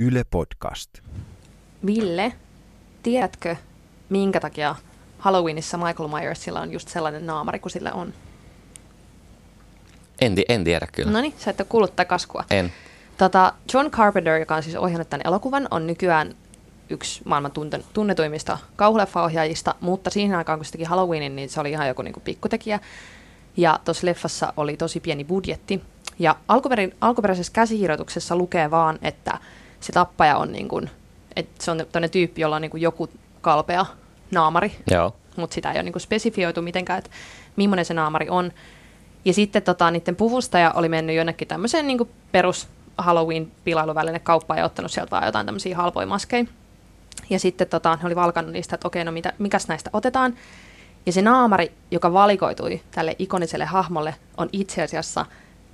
Yle Podcast. Ville, tiedätkö, minkä takia Halloweenissa Michael Myersilla on just sellainen naamari kuin sillä on? En, en tiedä kyllä. No niin, sä et ole kuullut tätä kaskua. En. Tota, John Carpenter, joka on siis ohjannut tämän elokuvan, on nykyään yksi maailman tunnetuimmista kauhuleffaohjaajista, mutta siihen aikaan, kun se teki Halloweenin, niin se oli ihan joku niin kuin pikkutekijä. Ja tuossa leffassa oli tosi pieni budjetti. Ja alkuperin, alkuperäisessä käsikirjoituksessa lukee vaan, että se tappaja on niin kuin, että se on tämmöinen tyyppi, jolla on niin kuin joku kalpea naamari, Joo. mutta sitä ei ole niin spesifioitu mitenkään, että millainen se naamari on. Ja sitten tota, niiden puvustaja oli mennyt jonnekin tämmöiseen niin perus Halloween-pilailuväline kauppaan ja ottanut sieltä vaan jotain tämmöisiä halpoja maskeja. Ja sitten tota, ne oli valkannut niistä, että okei, no mitä, mikäs näistä otetaan. Ja se naamari, joka valikoitui tälle ikoniselle hahmolle, on itse asiassa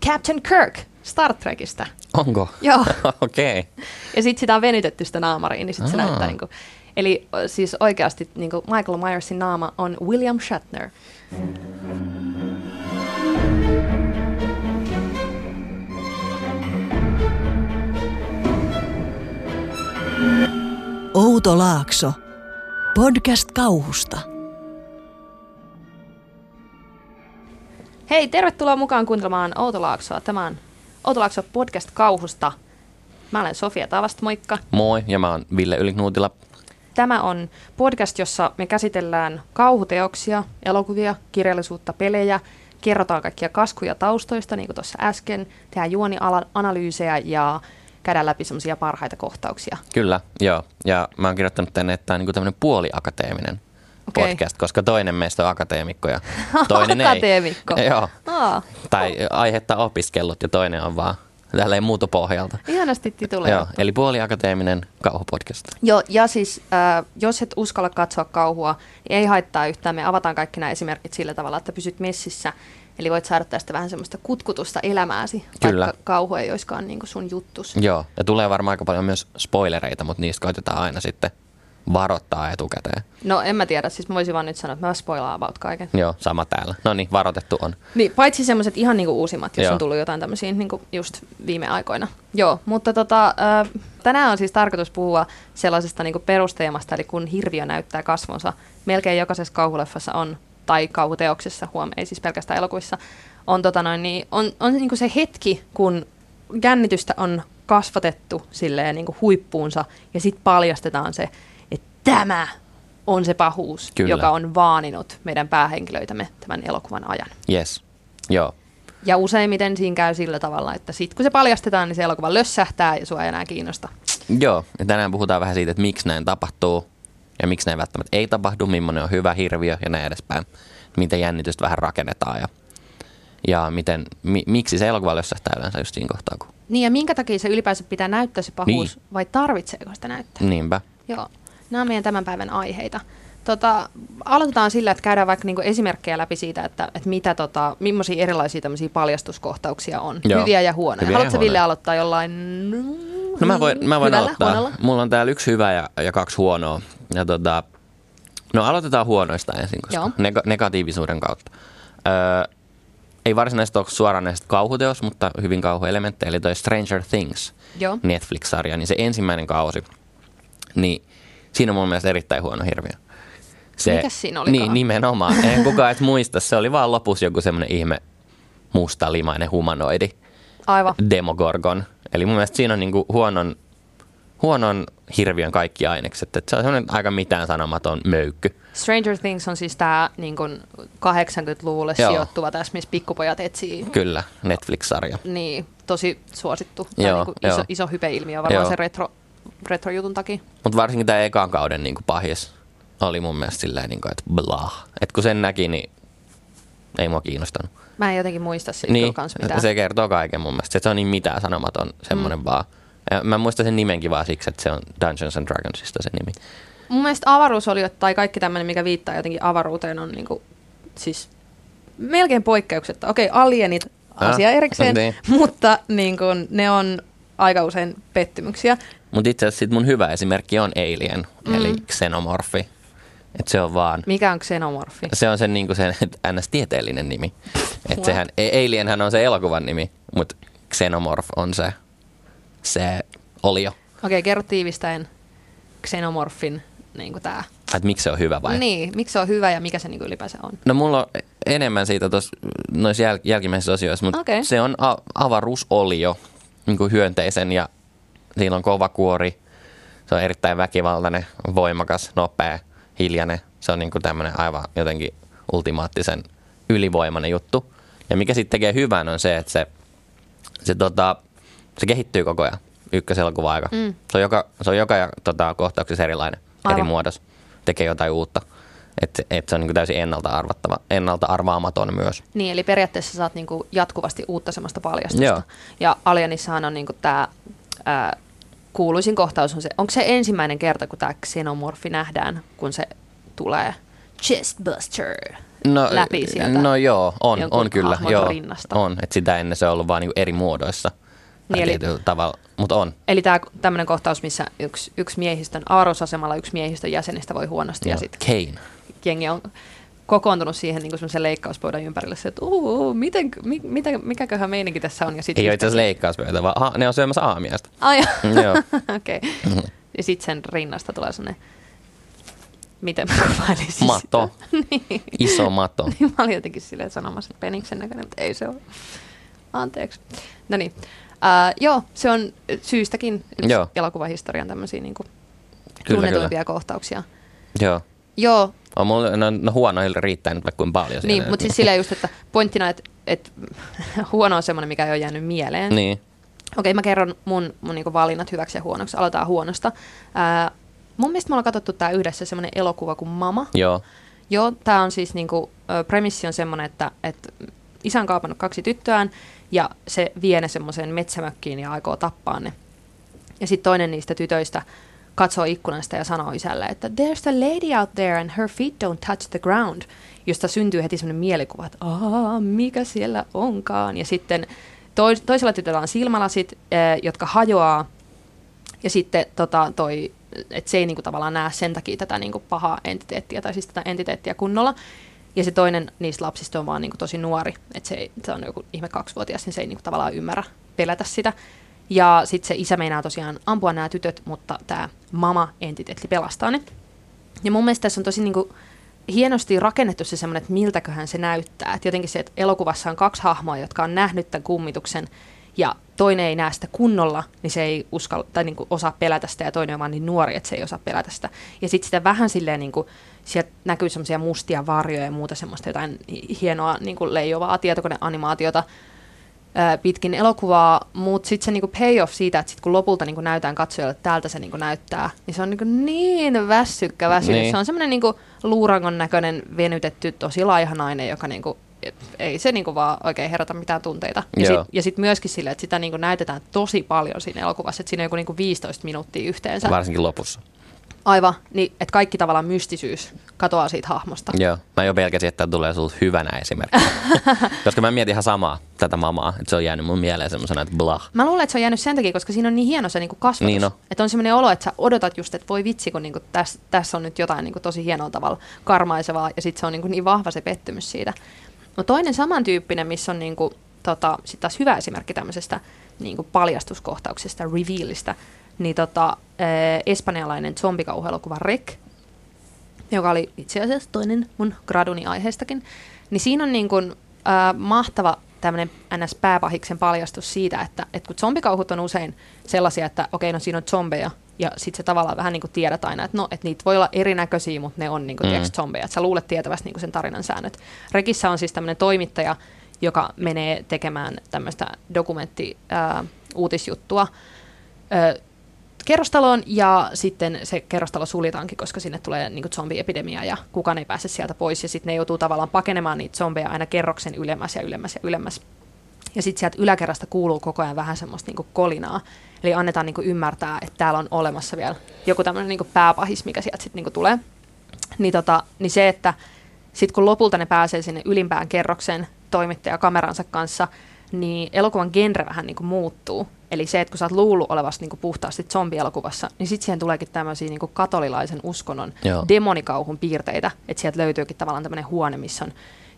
Captain Kirk Star Trekistä. Onko? Joo. Okei. Okay. Ja sitten sitä on venytetty sitä naamariin, niin sitten se näyttää niin kuin, Eli siis oikeasti niin kuin Michael Myersin naama on William Shatner. Outo Laakso. Podcast kauhusta. Hei, tervetuloa mukaan kuuntelemaan Outolaaksoa. Tämä on Outolaakso podcast kauhusta. Mä olen Sofia Tavast, moikka. Moi, ja mä oon Ville Yliknuutila. Tämä on podcast, jossa me käsitellään kauhuteoksia, elokuvia, kirjallisuutta, pelejä, kerrotaan kaikkia kaskuja taustoista, niin kuin tuossa äsken, tehdään juonianalyysejä ja käydään läpi semmoisia parhaita kohtauksia. Kyllä, joo. Ja mä oon kirjoittanut tänne, että tämä on niinku tämmöinen puoliakateeminen Okei. podcast, koska toinen meistä on akateemikko ja toinen ei. Akateemikko. Joo. Aa, Tai aihetta opiskellut ja toinen on vaan tälleen muutopohjalta. ihanasti Joo, tituleerattu. eli puoliakateeminen kauhupodcast. Joo, ja siis äh, jos et uskalla katsoa kauhua, niin ei haittaa yhtään. Me avataan kaikki nämä esimerkit sillä tavalla, että pysyt messissä. Eli voit saada tästä vähän semmoista kutkutusta elämääsi, Kyllä. vaikka kauhu ei olisikaan niin sun juttus. Joo, ja tulee varmaan aika paljon myös spoilereita, mutta niistä koitetaan aina sitten varoittaa etukäteen. No en mä tiedä, siis mä voisin vaan nyt sanoa, että mä spoilaan about kaiken. Joo, sama täällä. No niin, varoitettu on. Niin, paitsi semmoiset ihan niinku uusimmat, jos Joo. on tullut jotain tämmöisiä niinku just viime aikoina. Joo, mutta tota, tänään on siis tarkoitus puhua sellaisesta niinku perusteemasta, eli kun hirviö näyttää kasvonsa. Melkein jokaisessa kauhuleffassa on, tai kauhuteoksessa, huom, ei siis pelkästään elokuvissa, on, tota noin, niin, on, on niinku se hetki, kun jännitystä on kasvatettu silleen niinku huippuunsa, ja sitten paljastetaan se, tämä on se pahuus, Kyllä. joka on vaaninut meidän päähenkilöitämme tämän elokuvan ajan. Yes. Joo. Ja useimmiten siinä käy sillä tavalla, että sitten kun se paljastetaan, niin se elokuva lössähtää ja sua ei enää kiinnosta. Joo, ja tänään puhutaan vähän siitä, että miksi näin tapahtuu ja miksi näin välttämättä ei tapahdu, millainen on hyvä hirviö ja näin edespäin. Miten jännitystä vähän rakennetaan ja, ja miten, mi, miksi se elokuva lössähtää yleensä just siinä kohtaa. Kun, Niin ja minkä takia se ylipäänsä pitää näyttää se pahuus Niin. vai tarvitseeko sitä näyttää? niinpä. Joo, nämä on meidän tämän päivän aiheita. Tota, aloitetaan sillä, että käydään vaikka niinku esimerkkejä läpi siitä, että, että mitä, tota, millaisia erilaisia tämmöisiä paljastuskohtauksia on. Joo. Hyviä ja huonoja. Hyviä ja Haluatko Ville huonoja. aloittaa jollain... No mä voin, mä voin hyvällä, aloittaa. huonolla? Mulla on täällä yksi hyvä ja, ja kaksi huonoa. Ja tota, no aloitetaan huonoista ensin, koska Joo. nega- negatiivisuuden kautta. Öö, ei varsinaisesti ole suoranaisesti kauhuteos, mutta hyvin kauhuelementtejä. Eli toi Stranger Things Joo. Netflix-sarja, niin se ensimmäinen kausi, niin siinä on mun mielestä erittäin huono hirviö. Mikäs siinä olikaan? Niin, nimenomaan. En kukaan edes muista. Se oli vaan lopussa joku semmoinen ihme mustalimainen humanoidi. Aivan. Demogorgon. Eli mun mielestä siinä on niinku huonon, huonon hirviön kaikki ainekset. Et se on semmoinen aika mitään sanomaton möykky. Stranger Things on siis tämä niin 80-luvulle Joo. sijoittuva tässä, missä pikkupojat etsii Kyllä, Netflix-sarja. Niin, tosi suosittu. Joo, niinku iso, iso hypeilmiö varmaan Joo. sen retro, retrojutun takia. Mutta varsinkin tämä ekan kauden niinku pahis oli mun mielestä silleen, niinku, että blah. Et kun sen näki, niin ei mua kiinnostanut. Mä en jotenkin muista siitä Niin, niin, kans mitään. se kertoo kaiken mun mielestä. Se on niin mitään sanomaton semmoinen mm. vaan. Ja mä muistan sen nimenkin vaan siksi, että se on Dungeons and Dragonsista se nimi. Mun mielestä avaruus oli, tai kaikki tämmöinen, mikä viittaa jotenkin avaruuteen, on niinku, siis melkein poikkeuksetta. Okei, alienit Ah, asia erikseen, niin. mutta niin kun, ne on aika usein pettymyksiä. Mutta itse asiassa sit mun hyvä esimerkki on Alien, mm. eli xenomorfi. Et se on vaan, Mikä on xenomorfi? se on sen, niinku sen ns-tieteellinen nimi. Et sehän, Alienhän on se elokuvan nimi, mutta xenomorf on se, se olio. Okei, kerro tiivistäen xenomorfin niin kuin tää. Että miksi se on hyvä vai? Niin, miksi se on hyvä ja mikä se niin kuin ylipäänsä on? No mulla on enemmän siitä tuossa noissa jäl- jälkimmäisissä osioissa, mutta Okei. se on a- avaruusolio niin kuin hyönteisen ja siinä on kova kuori. Se on erittäin väkivaltainen, voimakas, nopea, hiljainen. Se on niin kuin tämmöinen aivan jotenkin ultimaattisen ylivoimainen juttu. Ja mikä sitten tekee hyvän on se, että se, se, tota, se kehittyy koko ajan ykköselokuva aika. Mm. Se on joka, se on joka tota, kohtauksessa erilainen, eri Aivan. muodossa. Tekee jotain uutta. Että et se on niin täysin ennalta, arvattava, ennalta arvaamaton myös. Niin, eli periaatteessa saat niinku jatkuvasti uutta semmoista paljastusta. Joo. Ja Alienissahan on niinku tämä kuuluisin kohtaus on se, onko se ensimmäinen kerta, kun tämä xenomorfi nähdään, kun se tulee chestbuster No, läpi sieltä. No joo, on, on kyllä. Joo, rinnasta. on. Et sitä ennen se on ollut vain niinku eri muodoissa. Niin, Niin, eli- tavalla, mutta on. Eli tämä tämmöinen kohtaus, missä yksi, yksi miehistön aarosasemalla yksi miehistön jäsenistä voi huonosti ja Joo. sitten Kane. Jengi on kokoontunut siihen niin semmoisen leikkauspöydän ympärille, se, että uu, miten, mi, mitä, mikäköhän meininki tässä on. Ja sit Ei ole itse asiassa leikkauspöytä, vaan aha, ne on syömässä aamiaista. Ai, Joo. okei. Okay. Ja sitten sen rinnasta tulee semmoinen, miten mä kuvailisin Mato. sitä? niin. Iso mato. Niin mä olin jotenkin silleen sanomassa, että peniksen näköinen, mutta ei se ole. Anteeksi. No niin. Uh, joo, se on syystäkin yksi Joo. elokuvahistorian tämmöisiä niin kuin tunnetuimpia kohtauksia. Joo. Joo, On mulla, no, no huonoilla riittää nyt vaikka kuin paljon. siellä. niin, mutta siis silleen just, että pointtina, että, että huono on semmoinen, mikä ei ole jäänyt mieleen. Niin. Okei, mä kerron mun, mun niinku valinnat hyväksi ja huonoksi. Aloitetaan huonosta. Ää, mun mielestä me ollaan katsottu tää yhdessä semmoinen elokuva kuin Mama. Joo. Joo, tämä on siis niinku, premissi on semmoinen, että, että isä on kaapannut kaksi tyttöään ja se vie ne semmoiseen metsämökkiin ja aikoo tappaa ne. Ja sitten toinen niistä tytöistä katsoo ikkunasta ja sanoo isälle, että there's a lady out there and her feet don't touch the ground, josta syntyy heti semmoinen mielikuva, että Aa, mikä siellä onkaan. Ja sitten tois, toisella tytöllä on silmälasit, eh, jotka hajoaa ja sitten tota, toi, että se ei niinku tavallaan näe sen takia tätä niinku pahaa entiteettiä, tai siis tätä entiteettiä kunnolla. Ja se toinen niistä lapsista on vaan niinku tosi nuori, että se, se on joku ihme kaksivuotias, niin se ei niinku tavallaan ymmärrä pelätä sitä. Ja sitten se isä meinaa tosiaan ampua nämä tytöt, mutta tämä mama-entiteetti pelastaa ne. Ja mun mielestä tässä on tosi niinku hienosti rakennettu se semmoinen, että miltäköhän se näyttää. Et jotenkin se, että elokuvassa on kaksi hahmoa, jotka on nähnyt tämän kummituksen, ja toinen ei näe sitä kunnolla, niin se ei uskalla, tai niinku osaa pelätä sitä, ja toinen on vaan niin nuori, että se ei osaa pelätä sitä. Ja sitten sitä vähän silleen, niinku, sieltä näkyy semmoisia mustia varjoja ja muuta semmoista jotain hienoa niinku leijovaa tietokoneanimaatiota, ää, pitkin elokuvaa, mutta sitten se niinku payoff siitä, että sit kun lopulta niinku näytään katsojalle, että täältä se niinku näyttää, niin se on niinku niin väsykkä väsynyt. Niin. Se on semmoinen niinku luurangon näköinen venytetty, tosi laiha nainen, joka niinku, ei se niinku vaan oikein herätä mitään tunteita. Ja sitten sit myöskin sille, että sitä niinku näytetään tosi paljon siinä elokuvassa, että siinä on joku niinku 15 minuuttia yhteensä. Varsinkin lopussa. Aivan, niin että kaikki tavallaan mystisyys katoaa siitä hahmosta. Joo. Mä jo pelkäsin, että tulee sulta hyvänä esimerkki. Koska mä mietin ihan samaa tätä mamaa. Että se on jäänyt mun mieleen semmoisena, että blah. Mä luulen, että se on jäänyt sen takia, koska siinä on niin hieno se niinku kasvatus. Niin on. Että on semmoinen olo, että sä odotat just, että voi vitsi, kun niinku tässä täs on nyt jotain niinku tosi hienolla tavalla karmaisevaa, ja sitten se on niinku niin vahva se pettymys siitä. No toinen samantyyppinen, missä on niinku, tota, sit taas hyvä esimerkki tämmöisestä niinku paljastuskohtauksesta, revealista, niin tota, äh, espanjalainen zombikauhuelokuva Rek, joka oli itse asiassa toinen mun graduni aiheestakin, niin siinä on niin kuin, äh, mahtava tämmöinen NS-pääpahiksen paljastus siitä, että, että kun zombikauhut on usein sellaisia, että okei, no siinä on zombeja, ja sitten se tavallaan vähän niin kuin tiedät aina, että no, että niitä voi olla erinäköisiä, mutta ne on niin kuin, Mm. mm. zombeja, että sä luulet tietävästi niin kuin sen tarinan säännöt. Rekissä on siis tämmöinen toimittaja, joka menee tekemään tämmöistä dokumentti-uutisjuttua, ö, kerrostaloon ja sitten se kerrostalo suljetaankin, koska sinne tulee niin zombiepidemia ja kukaan ei pääse sieltä pois ja sitten ne joutuu tavallaan pakenemaan niitä zombeja aina kerroksen ylemmäs ja ylemmäs ja ylemmäs. Ja sitten sieltä yläkerrasta kuuluu koko ajan vähän semmoista niinku kolinaa. Eli annetaan niinku ymmärtää, että täällä on olemassa vielä joku tämmöinen niinku pääpahis, mikä sieltä sitten niinku tulee. Niin, tota, niin se, että sitten kun lopulta ne pääsee sinne ylimpään kerroksen toimittaja kameransa kanssa, niin elokuvan genre vähän niin kuin muuttuu. Eli se, että kun sä oot luullut olevasti niin kuin puhtaasti zombielokuvassa, niin sitten siihen tuleekin tämmöisiä niin kuin katolilaisen uskonnon Joo. demonikauhun piirteitä. Että sieltä löytyykin tavallaan tämmöinen huone, missä on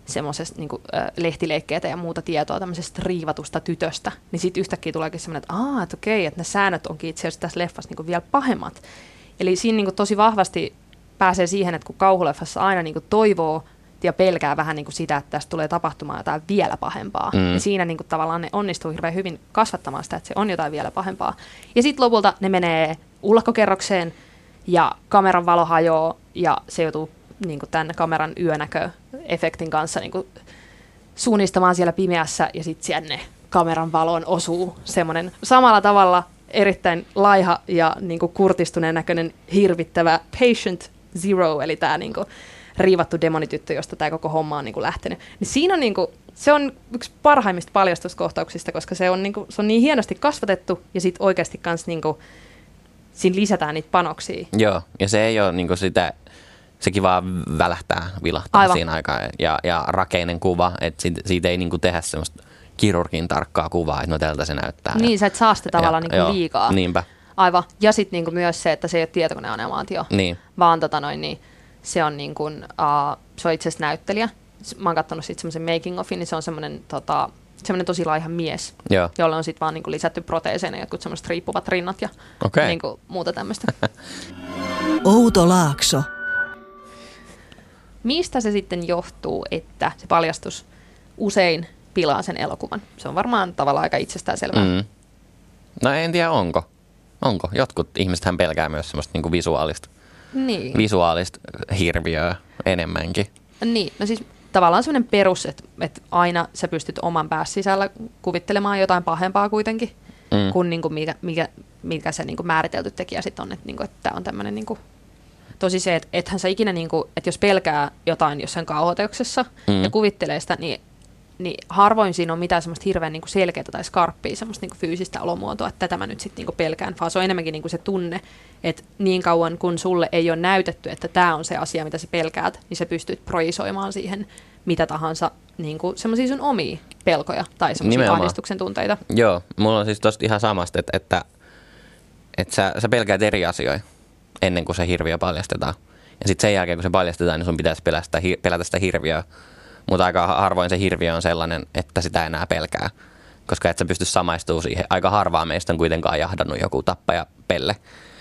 semmoisesta niin lehtileikkeitä ja muuta tietoa tämmöisestä riivatusta tytöstä, niin sitten yhtäkkiä tuleekin semmoinen, että aah, että okei, että ne säännöt onkin itse asiassa tässä leffassa niin vielä pahemmat. Eli siinä niin tosi vahvasti pääsee siihen, että kun kauhuleffassa aina niin toivoo ja pelkää vähän niin kuin sitä, että tästä tulee tapahtumaan jotain vielä pahempaa. Mm. Ja siinä niin kuin tavallaan ne onnistuu hirveän hyvin kasvattamaan sitä, että se on jotain vielä pahempaa. Ja sitten lopulta ne menee ullakkokerrokseen ja kameran valo hajoaa ja se joutuu niin kuin tämän kameran yönäköefektin kanssa niin kuin suunnistamaan siellä pimeässä ja sitten sinne kameran valoon osuu semmoinen samalla tavalla erittäin laiha ja niin kuin kurtistuneen näköinen hirvittävä patient zero, eli tämä niin kuin, riivattu demonityttö, josta tämä koko homma on niin kuin lähtenyt. Niin siinä on niin kuin, se on yksi parhaimmista paljastuskohtauksista, koska se on niin, kuin, se on niin hienosti kasvatettu ja sitten oikeasti kans niin kuin, siinä lisätään niitä panoksia. Joo, ja se ei ole niin kuin sitä, sekin vaan välähtää, vilahtaa Aivan. siinä aikaa. Ja, ja rakeinen kuva, että siitä, siitä ei niin kuin tehdä semmoista kirurgin tarkkaa kuvaa, että no tältä se näyttää. Niin, sä et saa sitä tavallaan ja, niin kuin liikaa. Niinpä. Aivan. Ja sitten niin myös se, että se ei ole tietokoneanimaatio, niin. vaan tota noin, niin, se on, niin kuin, uh, se on itse asiassa näyttelijä. Mä oon katsonut sitten semmoisen making ofin, niin se on semmoinen tota, semmoinen tosi laiha mies, Joo. jolle on sitten vaan niinku lisätty proteeseina jotkut semmoiset riippuvat rinnat ja okay. niinku muuta tämmöistä. Outo Laakso. Mistä se sitten johtuu, että se paljastus usein pilaa sen elokuvan? Se on varmaan tavallaan aika itsestäänselvää. Mm. No en tiedä onko. Onko? Jotkut ihmiset pelkää myös semmoista niinku visuaalista, niin. visuaalista hirviöä enemmänkin. Niin, no siis tavallaan semmoinen perus, että, että aina sä pystyt oman päässä sisällä kuvittelemaan jotain pahempaa kuitenkin, mm. kuin, niin kuin mikä, mikä, mikä se niin kuin määritelty tekijä sitten on, että, niin kuin, että tämä on tämmöinen niin kuin, tosi se, että ethän sä ikinä, niin kuin, että jos pelkää jotain jossain kauhoteuksessa mm. ja kuvittelee sitä, niin niin harvoin siinä on mitään semmoista hirveän niin selkeää tai skarppia semmoista niin fyysistä olomuotoa, että tätä mä nyt sitten niin pelkään, vaan se on enemmänkin niin se tunne, että niin kauan kun sulle ei ole näytetty, että tämä on se asia, mitä sä pelkäät, niin sä pystyt projisoimaan siihen mitä tahansa niin semmoisia sun omia pelkoja tai semmoisia ahdistuksen tunteita. Joo, mulla on siis tosta ihan samasta, että, että, että sä, sä pelkäät eri asioita ennen kuin se hirviö paljastetaan. Ja sitten sen jälkeen, kun se paljastetaan, niin sun pitäisi pelätä, pelätä sitä hirviöä mutta aika harvoin se hirviö on sellainen, että sitä enää pelkää. Koska et sä pysty samaistumaan siihen. Aika harvaa meistä on kuitenkaan jahdannut joku tappaja pelle,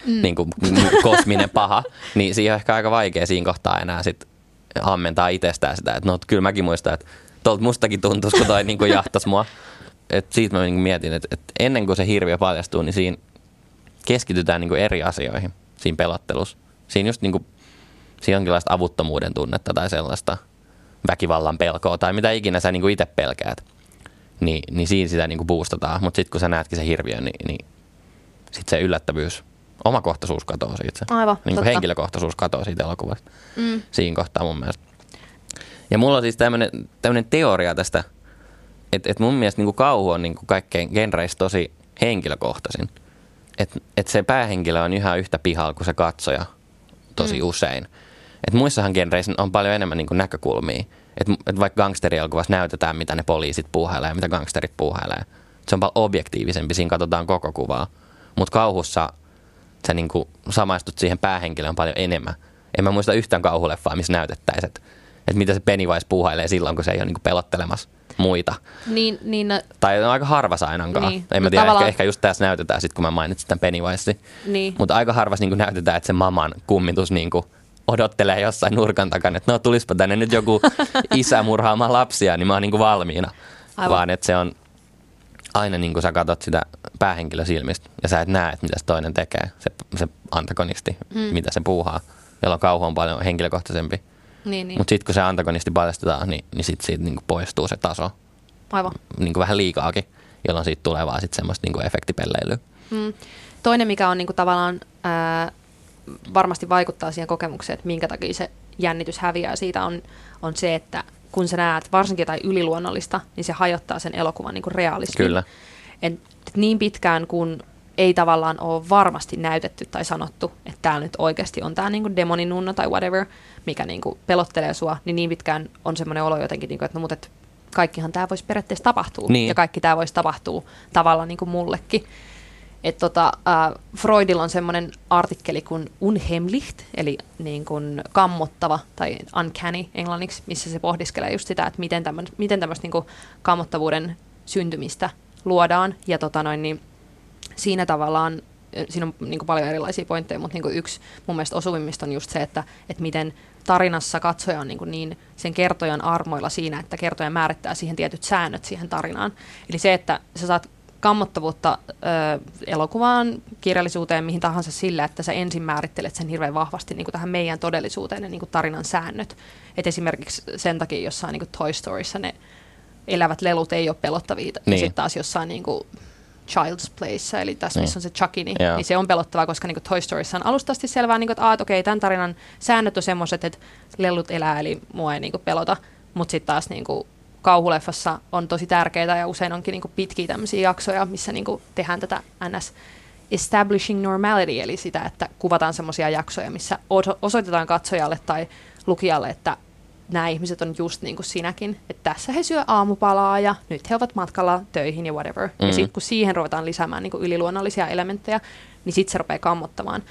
mm. niin kuin kosminen paha. Niin siihen on ehkä aika vaikea siinä kohtaa enää sit hammentaa itsestään sitä. Että no kyllä mäkin muistan, että tuolta mustakin tuntuisi, kun toi niin jahtas mua. Et siitä mä niin mietin, että, että ennen kuin se hirviö paljastuu, niin siinä keskitytään niin eri asioihin siinä pelottelussa. Siinä just niin kuin, siinä jonkinlaista avuttomuuden tunnetta tai sellaista – väkivallan pelkoa tai mitä ikinä sä niin itse pelkäät, niin, niin siinä sitä niin kuin boostataan. Mutta sitten kun sä näetkin se hirviö, niin, niin sitten se yllättävyys, omakohtaisuus katoaa siitä. Aivan, niin kuin henkilökohtaisuus katoaa siitä elokuvasta. Mm. Siinä kohtaa mun mielestä. Ja mulla on siis tämmöinen teoria tästä, että et mun mielestä niin kuin kauhu on niin kuin kaikkein genreistä tosi henkilökohtaisin. Että et se päähenkilö on ihan yhtä pihalla kuin se katsoja tosi mm. usein. Et muissahan genreissä on paljon enemmän niin kuin näkökulmia. Et, et vaikka gangsterielokuvassa näytetään, mitä ne poliisit puuhailee ja mitä gangsterit puuhailee. Se on paljon objektiivisempi, siinä katsotaan koko kuvaa. Mutta kauhussa sä niin kuin samaistut siihen päähenkilöön paljon enemmän. En mä muista yhtään kauhuleffaa, missä näytettäisiin, että, että mitä se Pennywise puuhailee silloin, kun se ei ole niin kuin pelottelemassa muita. Niin, niin, no, tai on aika harvas ainakaan. Niin, en mä no tiedä, tavallaan... ehkä, ehkä just tässä näytetään, sit, kun mä mainitsin tämän Pennywise. Niin. Mutta aika harvas niin näytetään, että se maman kummitus niin kuin odottelee jossain nurkan takana, että no tulispa tänne nyt joku isä murhaamaan lapsia, niin mä oon niin kuin valmiina. Aivan. Vaan että se on aina niin kuin sä katsot sitä päähenkilö silmistä ja sä et näe, että mitä se toinen tekee, se, se antagonisti, mm. mitä se puuhaa, jolloin kauhu on paljon henkilökohtaisempi. Niin, niin. Mutta sitten kun se antagonisti paljastetaan, niin, niin sitten siitä niin kuin poistuu se taso. Aivan. Niin kuin vähän liikaakin, jolloin siitä tulee vaan sitten semmoista niin kuin efektipelleilyä. Mm. Toinen, mikä on niin kuin tavallaan ää, varmasti vaikuttaa siihen kokemukseen, että minkä takia se jännitys häviää siitä on, on se, että kun sä näet varsinkin jotain yliluonnollista, niin se hajottaa sen elokuvan niin realismin. Kyllä. Et, et niin pitkään kun ei tavallaan ole varmasti näytetty tai sanottu, että täällä nyt oikeasti on tämä niin demoninunno tai whatever, mikä niin kuin pelottelee sua, niin niin pitkään on semmoinen olo jotenkin, niin kuin, että no mutta et kaikkihan tämä voisi periaatteessa tapahtua. Niin. Ja kaikki tämä voisi tapahtua tavallaan niin kuin mullekin. Että tota, äh, Freudilla on semmoinen artikkeli kuin unheimlicht, eli niin kuin kammottava tai uncanny englanniksi, missä se pohdiskelee just sitä, että miten, tämmö, miten tämmöistä niin kammottavuuden syntymistä luodaan. Ja tota noin, niin siinä tavallaan siinä on niin kuin paljon erilaisia pointteja, mutta niin kuin yksi mun mielestä osuvimmista on just se, että, että miten tarinassa katsoja on niin, kuin niin sen kertojan armoilla siinä, että kertoja määrittää siihen tietyt säännöt siihen tarinaan. Eli se, että sä saat kammottavuutta ö, elokuvaan, kirjallisuuteen, mihin tahansa sillä, että sä ensin määrittelet sen hirveän vahvasti niin kuin tähän meidän todellisuuteen ja niin kuin tarinan säännöt. Et esimerkiksi sen takia jossain niin kuin Toy Storyssa ne elävät lelut ei ole pelottavia, niin. ja sitten taas jossain niin kuin Child's Place, eli tässä missä niin. on se Chucky, niin, niin se on pelottavaa, koska niin kuin Toy Storyssa on alusta asti selvää, niin kuin, että, okei, okay, tämän tarinan säännöt on semmoiset, että lelut elää, eli mua ei niin kuin, pelota, mutta sitten taas niin kuin, kauhuleffassa on tosi tärkeää ja usein onkin niin pitkiä tämmöisiä jaksoja, missä niin tehdään tätä ns. establishing normality, eli sitä, että kuvataan semmoisia jaksoja, missä osoitetaan katsojalle tai lukijalle, että nämä ihmiset on just niin kuin sinäkin, että tässä he syö aamupalaa ja nyt he ovat matkalla töihin ja whatever. Mm-hmm. Ja sitten kun siihen ruvetaan lisäämään niin kuin yliluonnollisia elementtejä, niin sitten se rupeaa kammottamaan.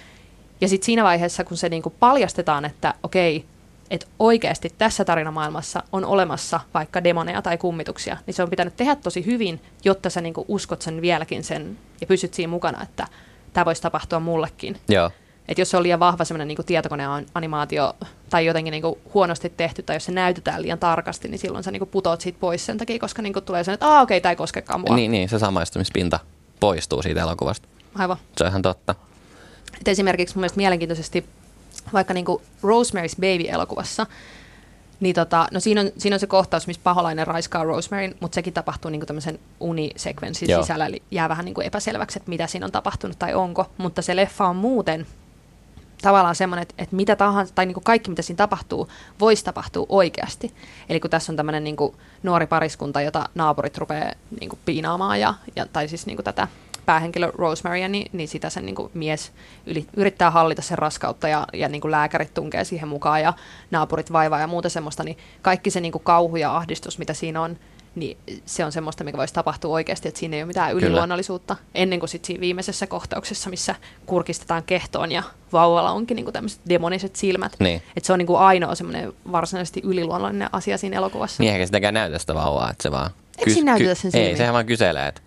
Ja sitten siinä vaiheessa, kun se niin kuin paljastetaan, että okei, että oikeasti tässä tarinamaailmassa on olemassa vaikka demoneja tai kummituksia, niin se on pitänyt tehdä tosi hyvin, jotta sä niin kuin uskot sen vieläkin sen ja pysyt siinä mukana, että tämä voisi tapahtua mullekin. Joo. Että jos se on liian vahva semmoinen niin tietokoneanimaatio tai jotenkin niin kuin huonosti tehty tai jos se näytetään liian tarkasti, niin silloin sä niin kuin putoat siitä pois sen takia, koska niin kuin tulee sen, että okei, okay, tämä ei koskekaan mua. Niin, niin, se samaistumispinta poistuu siitä elokuvasta. Aivan. Se on ihan totta. Et esimerkiksi mun mielestä mielenkiintoisesti vaikka niin kuin Rosemary's Baby-elokuvassa, niin tota, no siinä on, siinä on se kohtaus, missä paholainen raiskaa Rosemaryn, mutta sekin tapahtuu niin tämmöisen unisekvenssin Joo. sisällä, eli jää vähän niin kuin epäselväksi, että mitä siinä on tapahtunut tai onko. Mutta se leffa on muuten tavallaan semmoinen, että, että mitä tahansa, tai niin kuin kaikki mitä siinä tapahtuu, voisi tapahtua oikeasti. Eli kun tässä on tämmöinen niin kuin nuori pariskunta, jota naapurit rupeaa niin kuin piinaamaan, ja, ja, tai siis niin kuin tätä päähenkilö Rosemary, niin, niin sitä sen niin kuin mies yli, yrittää hallita sen raskautta ja, ja niin kuin lääkärit tunkee siihen mukaan ja naapurit vaivaa ja muuta semmoista, niin kaikki se niin kuin kauhu ja ahdistus, mitä siinä on, niin se on semmoista, mikä voisi tapahtua oikeasti, että siinä ei ole mitään yliluonnollisuutta. Kyllä. Ennen kuin sitten siinä viimeisessä kohtauksessa, missä kurkistetaan kehtoon ja vauvalla onkin niin tämmöiset demoniset silmät. Niin. Että se on niin kuin ainoa semmoinen varsinaisesti yliluonnollinen asia siinä elokuvassa. Niin eikä sitäkään näytä sitä vauvaa, että se vaan... Eikö kys- siinä näytetä sen silmiä? Ei, sehän vaan kyselee, että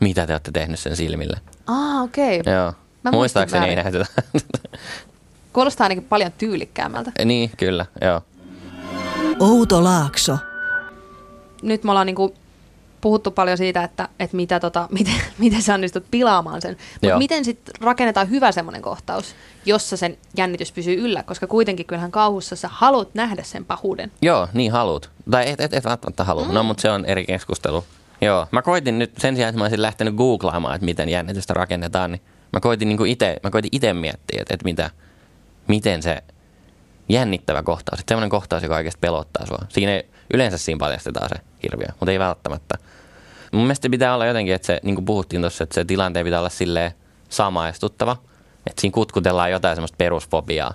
mitä te olette tehnyt sen silmille. Ah, okei. Okay. Joo. Mä Muistaakseni ei näytetä. Kuulostaa ainakin paljon tyylikkäämmältä. Niin, kyllä, joo. Outo Laakso. Nyt me ollaan niinku puhuttu paljon siitä, että, että mitä tota, miten, miten sä onnistut pilaamaan sen. Mutta miten sitten rakennetaan hyvä semmoinen kohtaus, jossa sen jännitys pysyy yllä, koska kuitenkin kyllähän kauhussa sä haluat nähdä sen pahuuden. Joo, niin haluat. Tai et, et, et välttämättä halua. Mm. No, mutta se on eri keskustelu. Joo, mä koitin nyt sen sijaan, että mä olisin lähtenyt googlaamaan, että miten jännitystä rakennetaan, niin mä koitin niin ite, mä koitin itse miettiä, että, että mitä, miten se jännittävä kohtaus, että semmoinen kohtaus, joka oikeasti pelottaa sua. Siinä ei, yleensä siinä paljastetaan se hirviö, mutta ei välttämättä. Mun mielestä pitää olla jotenkin, että se, niin kuin puhuttiin tuossa, että se tilanteen pitää olla silleen samaistuttava. Että siinä kutkutellaan jotain semmoista perusfobiaa,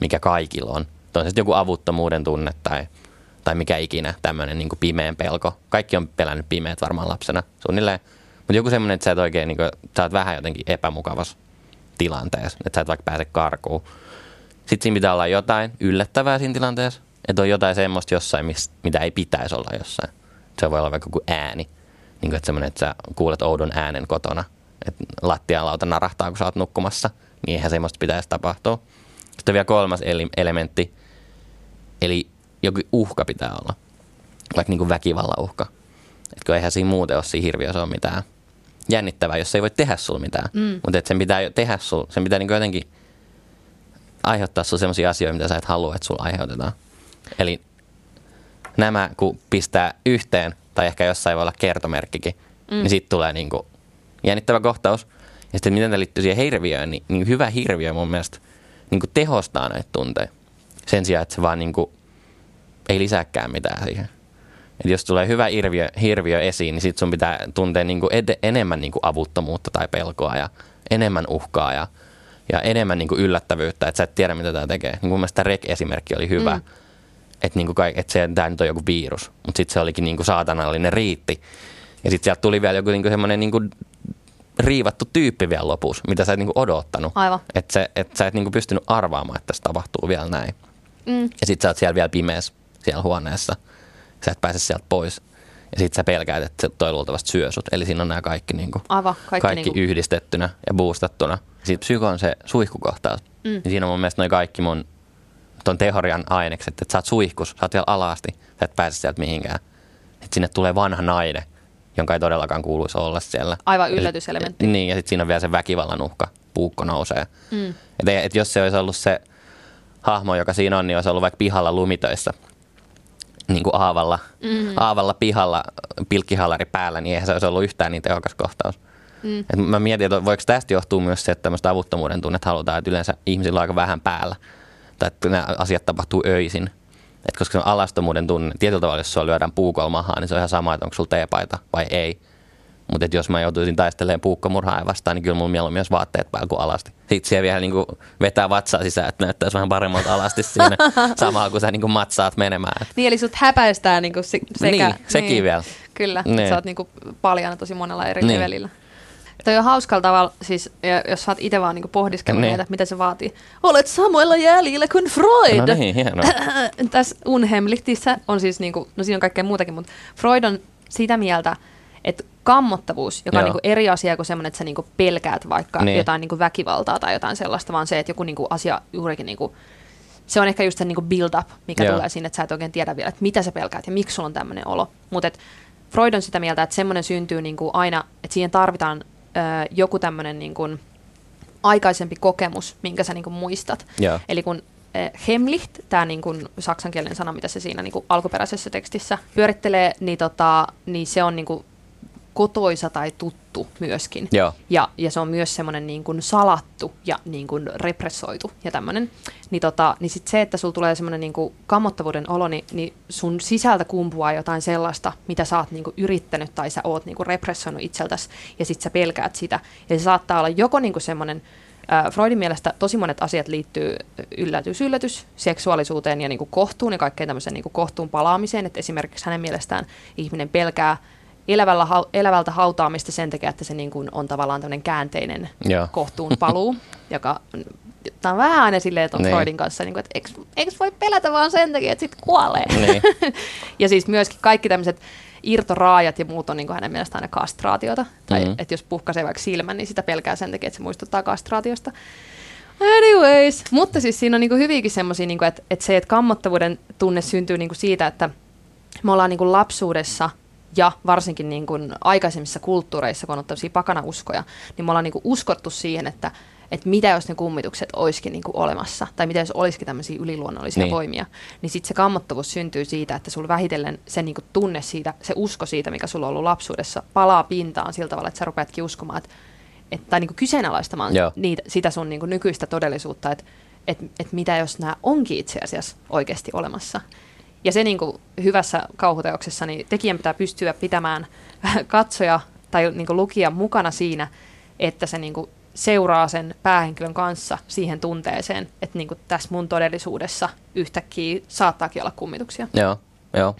mikä kaikilla on. On se joku avuttomuuden tunne tai tai mikä ikinä tämmöinen niin pimeän pelko. Kaikki on pelännyt pimeät varmaan lapsena suunnilleen. Mutta joku semmoinen, että sä et oikein, niin kuin, sä oot vähän jotenkin epämukavassa tilanteessa, että sä et vaikka pääse karkuun. Sitten siinä pitää olla jotain yllättävää siinä tilanteessa, että on jotain semmoista jossain, mitä ei pitäisi olla jossain. Se voi olla vaikka joku ääni, niin kuin, että semmoinen, että sä kuulet oudon äänen kotona, että lattialauta narahtaa, kun sä oot nukkumassa, niin eihän semmoista pitäisi tapahtua. Sitten vielä kolmas elementti, eli joku uhka pitää olla. Vaikka niin kuin väkivallan uhka. Että eihän siinä muuten ole siinä hirviössä ole mitään jännittävää, jos se ei voi tehdä sulla mitään. Mm. Mutta sen pitää tehdä sul, sen pitää niin jotenkin aiheuttaa sulla sellaisia asioita, mitä sä et halua, että sulla aiheutetaan. Eli nämä, kun pistää yhteen, tai ehkä jossain voi olla kertomerkkikin, mm. niin sitten tulee niin kuin jännittävä kohtaus. Ja sitten miten tämä liittyy siihen hirviöön, niin, niin hyvä hirviö mun mielestä niin kuin tehostaa näitä tunteja. Sen sijaan, että se vaan niin kuin ei lisääkään mitään siihen. Et jos tulee hyvä hirviö, hirviö esiin, niin sitten sun pitää tuntea niinku ed- enemmän niinku avuttomuutta tai pelkoa ja enemmän uhkaa ja, ja enemmän niinku yllättävyyttä, että sä et tiedä, mitä tämä tekee. Niin mun mielestä Rek-esimerkki oli hyvä, mm. että niinku et se, tämä nyt on joku virus, mutta sitten se olikin niinku saatanallinen riitti. Ja sitten sieltä tuli vielä joku niinku semmoinen niinku riivattu tyyppi vielä lopussa, mitä sä et niinku odottanut. Aivan. Että et sä et niinku pystynyt arvaamaan, että tässä tapahtuu vielä näin. Mm. Ja sit sä oot siellä vielä pimeässä siellä huoneessa. Sä et pääse sieltä pois. Ja sit sä pelkäät, että toi luultavasti syö sut. Eli siinä on nämä kaikki, niinku, Aivan, kaikki, kaikki niinku- yhdistettynä ja boostattuna. Sitten psykon se suihkukohtaus. Mm. Niin siinä on mun mielestä noin kaikki mun ton teorian ainekset, että sä oot suihkus, sä oot vielä alasti, sä et pääse sieltä mihinkään. Että sinne tulee vanha nainen, jonka ei todellakaan kuuluisi olla siellä. Aivan Ja sit- yllätyselementti. Niin, ja sitten siinä on vielä se väkivallan uhka, puukko nousee. Mm. Et, et jos se olisi ollut se hahmo, joka siinä on, niin olisi ollut vaikka pihalla lumitöissä, niin kuin aavalla, mm. aavalla pihalla pilkkihallari päällä, niin eihän se olisi ollut yhtään niin tehokas kohtaus. Mm. Et mä mietin, että voiko tästä johtua myös se, että tämmöistä avuttomuuden tunnet halutaan, että yleensä ihmisillä on aika vähän päällä. Tai että nämä asiat tapahtuu öisin. Et koska se on alastomuuden tunne, tietyllä tavalla jos sua lyödään puukolla mahaan, niin se on ihan sama, että onko sulla teepaita vai ei. Mutta jos mä joutuisin taistelemaan puukkomurhaa vastaan, niin kyllä mulla mieluummin myös vaatteet päällä kuin alasti. Sitten siellä vielä niin vetää vatsaa sisään, että näyttäisi vähän paremmalta alasti siinä samalla, kun sä niin matsaat menemään. Niin, eli sut häpäistää niinku se, sekä... Niin, sekin vielä. Kyllä, Niin. niin. sä oot niinku paljana tosi monella eri Niin. niin. levelillä. Toi on hauskalla tavalla, siis jos oot itse vaan niinku pohdiskellut Niin. niin. näitä, mitä se vaatii. Olet samoilla jäljillä kuin Freud! No niin, hienoa. Tässä Unhemlihtissä on siis, niinku, no siinä on kaikkea muutakin, mutta Freud on sitä mieltä, että kammottavuus, joka on Joo. niinku eri asia kuin semmoinen, että sä niinku pelkäät vaikka Niin. niin. jotain niinku väkivaltaa tai jotain sellaista, vaan se, että joku niinku asia juurikin niinku, se on ehkä just se niinku build up, mikä Joo. tulee siinä, että sä et oikein tiedä vielä, että mitä sä pelkäät ja miksi sulla on tämmöinen olo. Mutta Freud on sitä mieltä, että semmoinen syntyy niinku aina, että siihen tarvitaan ö, joku tämmöinen niinku aikaisempi kokemus, minkä sä niinku muistat. Joo. Eli kun Hemlicht, tämä niinku saksankielinen sana, mitä se siinä niinku alkuperäisessä tekstissä pyörittelee, niin, tota, niin se on niinku kotoisa tai tuttu myöskin. Joo. Ja, ja se on myös semmoinen niin kuin salattu ja niin kuin repressoitu ja tämmöinen. Niin, tota, niin sit se, että sulla tulee semmoinen niin kuin kammottavuuden olo, niin, niin sun sisältä kumpuaa jotain sellaista, mitä sä oot niin kuin yrittänyt tai sä oot niin kuin repressoinut itseltäsi ja sit sä pelkäät sitä. Ja se saattaa olla joko niin kuin semmoinen, Freudin mielestä tosi monet asiat liittyy yllätys, yllätys, seksuaalisuuteen ja niin kuin kohtuun ja kaikkeen tämmöiseen niin kuin kohtuun palaamiseen. Että esimerkiksi hänen mielestään ihminen pelkää elävällä, elävältä hautaamista sen takia, että se niin kuin on tavallaan tämmöinen käänteinen Joo. kohtuun paluu, joka tämä on vähän aina silleen tuon Niin. Freudin kanssa, niin kuin, että eikö, eikö voi pelätä vaan sen takia, että sitten kuolee. Niin. ja siis myöskin kaikki tämmöiset irtoraajat ja muut on niin kuin hänen mielestään aina kastraatiota. Tai Mhm. mm-hmm. että jos puhkaisee vaikka silmän, niin sitä pelkää sen takia, että se muistuttaa kastraatiosta. Anyways, mutta siis siinä on niinku hyvinkin semmoisia, niinku, että, että se, että kammottavuuden tunne syntyy niinku siitä, että me ollaan niinku lapsuudessa ja varsinkin niinku aikaisemmissa kulttuureissa, kun on tämmöisiä pakanauskoja, niin me ollaan niinku uskottu siihen, että, että mitä jos ne kummitukset olisikin niinku olemassa, tai mitä jos olisikin tämmöisiä yliluonnollisia Niin. niin. voimia, niin sitten se kammottavuus syntyy siitä, että sulla vähitellen se niinku tunne siitä, se usko siitä, mikä sulla on ollut lapsuudessa, palaa pintaan sillä tavalla, että sä rupeatkin uskomaan, että, että tai niinku kyseenalaistamaan Joo. niitä, sitä sun niinku nykyistä todellisuutta, että et, et mitä jos nämä onkin itse asiassa oikeasti olemassa. Ja se niinku hyvässä kauhuteoksessa, niin tekijän pitää pystyä pitämään katsoja tai niinku lukija mukana siinä, että se niinku seuraa sen päähenkilön kanssa siihen tunteeseen, että niinku tässä mun todellisuudessa yhtäkkiä saattaakin olla kummituksia. Joo, joo.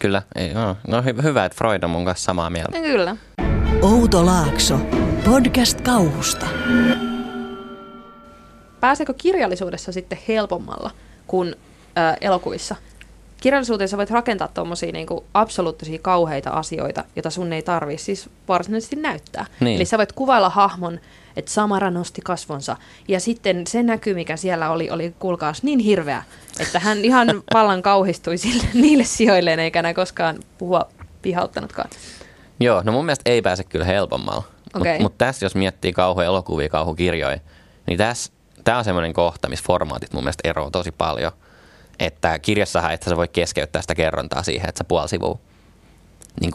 Kyllä. Ei, no, no hy- hyvä, että Freud on mun kanssa samaa mieltä. Ja kyllä. Outo Laakso. Podcast kauhusta. pääseekö kirjallisuudessa sitten helpommalla kuin ää, elokuvissa? Kirjallisuuteen sä voit rakentaa tuommoisia niinku absoluuttisia kauheita asioita, joita sun ei tarvi siis varsinaisesti näyttää. Niin. Eli sä voit kuvailla hahmon, että Samara nosti kasvonsa, ja sitten se näky, mikä siellä oli, oli kuulkaas niin hirveä, että hän ihan vallan kauhistui sille, niille sijoilleen, eikä enää koskaan puhua pihauttanutkaan. Joo, no mun mielestä ei pääse kyllä helpommalla. Okei. Mutta mut tässä jos miettii kauhuelokuvia, kauhukirjoja, niin tässä tämä on semmoinen kohta, missä formaatit mun mielestä eroaa tosi paljon. Että kirjassahan että sä voi keskeyttää sitä kerrontaa siihen, että sä puoli sivua niin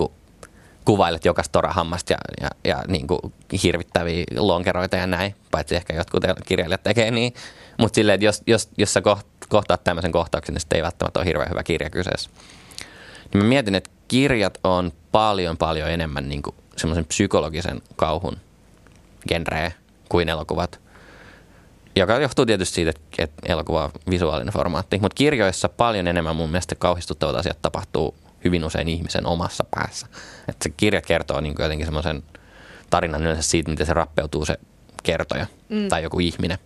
kuvailet jokaista torahammasta ja, ja, ja niin kuin hirvittäviä lonkeroita ja näin, paitsi ehkä jotkut kirjailijat tekee niin. Mutta silleen, että jos, jos, jos sä koht- kohtaat tämmöisen kohtauksen, niin sitten ei välttämättä ole hirveän hyvä kirja kyseessä. Niin mä mietin, että kirjat on paljon paljon enemmän niin semmoisen psykologisen kauhun genreä kuin elokuvat. Joka johtuu tietysti siitä, että- elokuva on visuaalinen formaatti. Mutta kirjoissa paljon enemmän mun mielestä kauhistuttavat asiat tapahtuu hyvin usein ihmisen omassa päässä. Että se kirja kertoo niin jotenkin semmoisen tarinan yleensä siitä, miten se rappeutuu se kertoja mm. tai joku ihminen.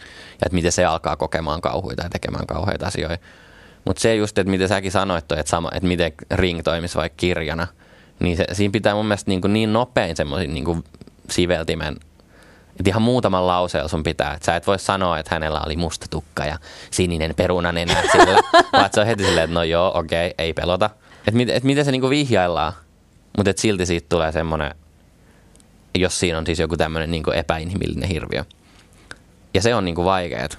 Ja että miten se alkaa kokemaan kauhuita ja tekemään kauheita asioita. Mutta se just, että miten säkin sanoit, että, sama, että miten Ring toimisi vaikka kirjana, niin se, siinä pitää mun mielestä niin, niin nopein semmoisen niin siveltimen että ihan muutaman lauseella sun pitää, että sä et voi sanoa, että hänellä oli musta tukka ja sininen perunan enää sillä, vaan se on heti silleen, että no joo, okei, okay, ei pelota. Että mit, et miten se niinku vihjaillaan, mutta et silti siitä tulee semmoinen, jos siinä on siis joku tämmöinen niinku epäinhimillinen hirviö. Ja se on niinku vaikeet.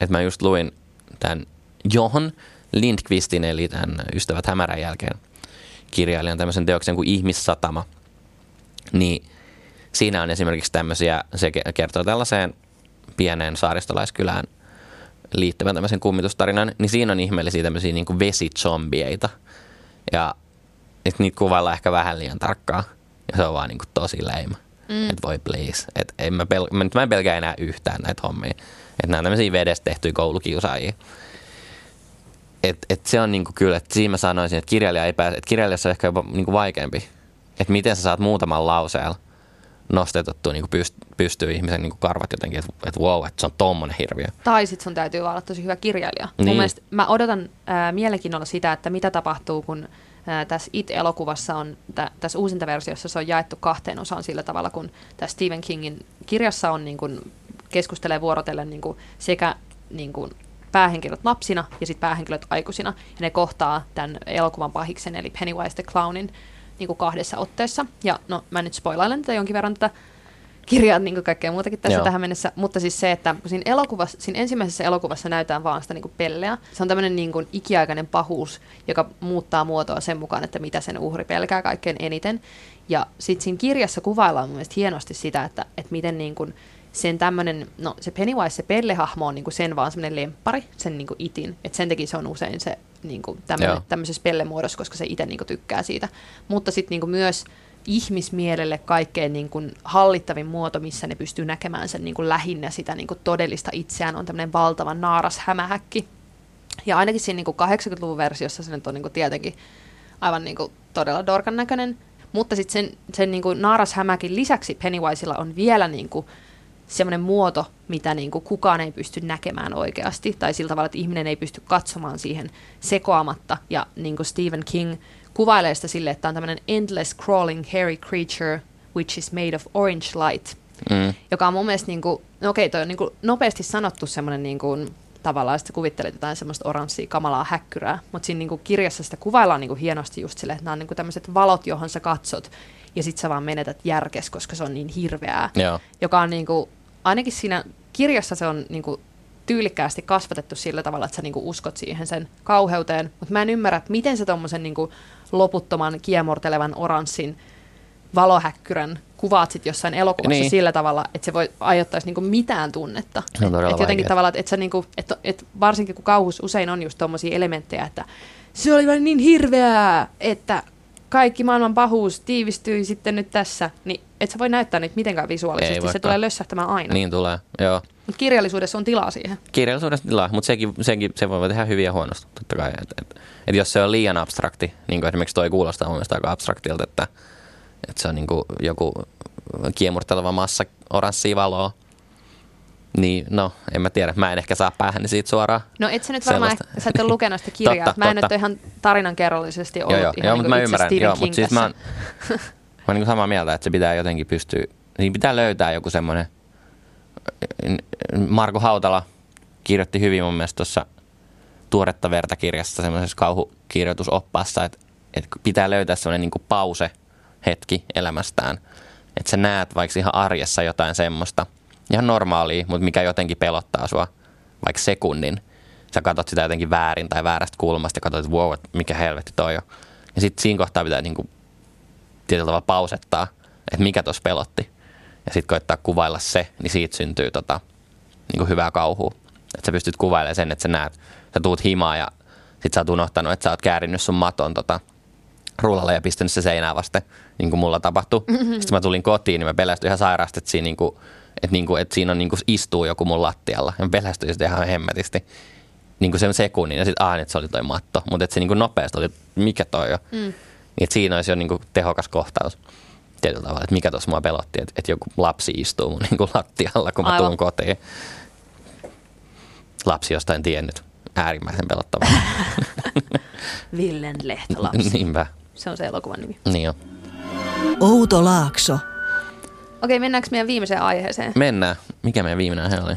Että mä just luin tämän Johan Lindqvistin, eli tämän Ystävät hämärän jälkeen kirjailijan tämmöisen teoksen kuin Ihmissatama. Niin siinä on esimerkiksi tämmöisiä, se kertoo tällaiseen pieneen saaristolaiskylään liittyvän tämmöisen kummitustarinan, niin siinä on ihmeellisiä tämmöisiä niin vesizombieita. Ja et niitä kuvaillaan ehkä vähän liian tarkkaa. Ja se on vaan niin kuin tosi leima. Mm. Että voi please. Et en mä, pel- mä, mä en pelkää enää yhtään näitä hommia. Että nämä on tämmöisiä vedestä tehtyjä koulukiusaajia. Et, et se on niinku kyllä, että siinä mä sanoisin, että kirjailija ei pääse, että kirjailijassa on ehkä jopa niinku vaikeampi. Että miten sä saat muutaman lauseella nostetettua niin pyst- pystyy ihmisen niin karvat jotenkin, että et wow, että se on tommonen hirviö. Tai sitten sun täytyy olla tosi hyvä kirjailija. Niin. Mun mielestä mä odotan äh, mielenkiinnolla sitä, että mitä tapahtuu, kun äh, tässä It-elokuvassa on, tä, tässä uusintaversiossa se on jaettu kahteen osaan sillä tavalla, kun tässä Stephen Kingin kirjassa on niin kuin, keskustelee vuorotellen niin kuin, sekä niin kuin, päähenkilöt lapsina ja sitten päähenkilöt aikuisina. Ja ne kohtaa tämän elokuvan pahiksen, eli Pennywise the Clownin niin kuin kahdessa otteessa. Ja no, mä nyt spoilailen tätä jonkin verran tätä kirjaa, niin kuin kaikkea muutakin tässä Joo. tähän mennessä. Mutta siis se, että siinä, elokuvassa, siinä ensimmäisessä elokuvassa näytetään vaan sitä niin kuin pelleä. Se on tämmöinen niin kuin ikiaikainen pahuus, joka muuttaa muotoa sen mukaan, että mitä sen uhri pelkää kaikkein eniten. Ja sitten siinä kirjassa kuvaillaan mun mielestä hienosti sitä, että, että miten niin kuin sen tämmöinen, no se Pennywise, se pellehahmo on niinku sen vaan semmoinen lempari, sen niinku itin. Että sen takia se on usein se niinku tämmöisessä pellemuodossa, koska se itse niinku tykkää siitä. Mutta sitten niinku myös ihmismielelle kaikkein niinku hallittavin muoto, missä ne pystyy näkemään sen niinku lähinnä sitä niinku todellista itseään, on tämmöinen valtava naaras hämähäkki. Ja ainakin siinä niinku 80-luvun versiossa se nyt on niinku tietenkin aivan niinku todella dorkan näköinen. Mutta sitten sen, sen niinku naarashämäkin lisäksi Pennywisella on vielä niinku semmoinen muoto, mitä niin kuin kukaan ei pysty näkemään oikeasti, tai sillä tavalla, että ihminen ei pysty katsomaan siihen sekoamatta. Ja niin kuin Stephen King kuvailee sitä sille, että on tämmöinen endless crawling hairy creature, which is made of orange light, mm. joka on mun mielestä, niin kuin, no okei, toi on niin kuin nopeasti sanottu semmoinen niin kuin, tavallaan, että kuvittelet jotain semmoista oranssia kamalaa häkkyrää, mutta siinä niin kuin kirjassa sitä kuvaillaan niin kuin hienosti just silleen, että nämä on niin kuin tämmöiset valot, johon sä katsot, ja sit sä vaan menetät järkes, koska se on niin hirveää, Joo. joka on niin kuin, ainakin siinä kirjassa se on niin kuin, tyylikkäästi kasvatettu sillä tavalla, että sä niin kuin, uskot siihen sen kauheuteen, mutta mä en ymmärrä, että miten se tuommoisen niin loputtoman kiemurtelevan oranssin valohäkkyrän kuvaat sitten jossain elokuvassa niin. sillä tavalla, että se voi aiheuttaisi niinku mitään tunnetta. Se on et, et jotenkin tavalla, että et sä niinku, et, et varsinkin kun kauhus usein on just tuommoisia elementtejä, että se oli vain niin hirveää, että kaikki maailman pahuus tiivistyi sitten nyt tässä, niin et sä voi näyttää niitä mitenkään visuaalisesti, se tulee lössähtämään aina. Niin tulee, joo. Mutta kirjallisuudessa on tilaa siihen. Kirjallisuudessa tilaa, mutta sekin, sekin, se voi tehdä hyviä huonosti, totta kai. Et, et, et jos se on liian abstrakti, niin kuin esimerkiksi toi kuulostaa mun mielestä aika abstraktilta, että, että se on niin kuin joku kiemurteleva massa oranssia valoa, niin no, en mä tiedä. Mä en ehkä saa päähän siitä suoraan. No et sä nyt varmaan, sä et ole lukenut sitä kirjaa. totta, mä en totta. nyt ihan tarinankerrollisesti ollut joo, joo, ihan joo, niin mä ymmärrän. Stephen joo, King mutta siis mä oon, mä oon niin samaa mieltä, että se pitää jotenkin pystyä, niin pitää löytää joku semmoinen, Marko Hautala kirjoitti hyvin mun mielestä tuossa tuoretta verta kirjassa semmoisessa kauhukirjoitusoppaassa, että, että pitää löytää semmoinen niin pause hetki elämästään. Että sä näet vaikka ihan arjessa jotain semmoista – ihan normaalia, mutta mikä jotenkin pelottaa sua vaikka sekunnin. Sä katsot sitä jotenkin väärin tai väärästä kulmasta ja katsot, että wow, mikä helvetti toi on. Ja sitten siinä kohtaa pitää niinku tietyllä tavalla pausettaa, että mikä tuossa pelotti. Ja sitten koittaa kuvailla se, niin siitä syntyy tota, niinku hyvää kauhua. Että sä pystyt kuvailemaan sen, että sä näet, sä tuut himaa ja sit sä oot unohtanut, että sä oot käärinnyt sun maton tota, rullalle ja pistänyt se seinään vasten, niin kuin mulla tapahtui. Mm-hmm. Sitten mä tulin kotiin, niin mä pelästyin ihan sairaasti, että siinä niin kuin että, niinku, että siinä on niinku, istuu joku mun lattialla. Ja mä pelästyin sitä ihan hemmetisti. Niinku sen sekunnin ja sitten aah, että se oli toi matto. Mutta se niinku nopeasti oli, mikä toi on. Mm. Niin, että siinä olisi jo niinku tehokas kohtaus. tietyllä tavalla, että mikä tuossa mua pelotti, että, että joku lapsi istuu mun niin kuin lattialla, kun mä Aivan. tuun kotiin. Lapsi jostain tiennyt. Äärimmäisen pelottavaa. Villen lehtolapsi. Niinpä. Se on se elokuvan nimi. Niin jo. Outo Laakso. Okei, mennäänkö meidän viimeiseen aiheeseen? Mennään. Mikä meidän viimeinen aihe oli?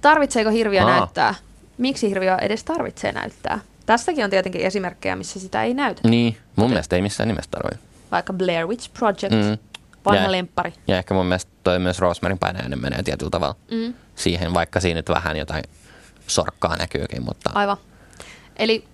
Tarvitseeko hirviö Aa. näyttää? Miksi hirviö edes tarvitsee näyttää? Tästäkin on tietenkin esimerkkejä, missä sitä ei näytä. Niin, mun mielestä ei missään nimessä tarvitse. Vaikka Blair Witch Project, Mm. vanha Ja- lemppari. Ja ehkä mun mielestä toi myös Rosemarin painajainen menee tietyllä tavalla Mm. siihen, vaikka siinä nyt vähän jotain sorkkaa näkyykin, mutta Aivan. Eli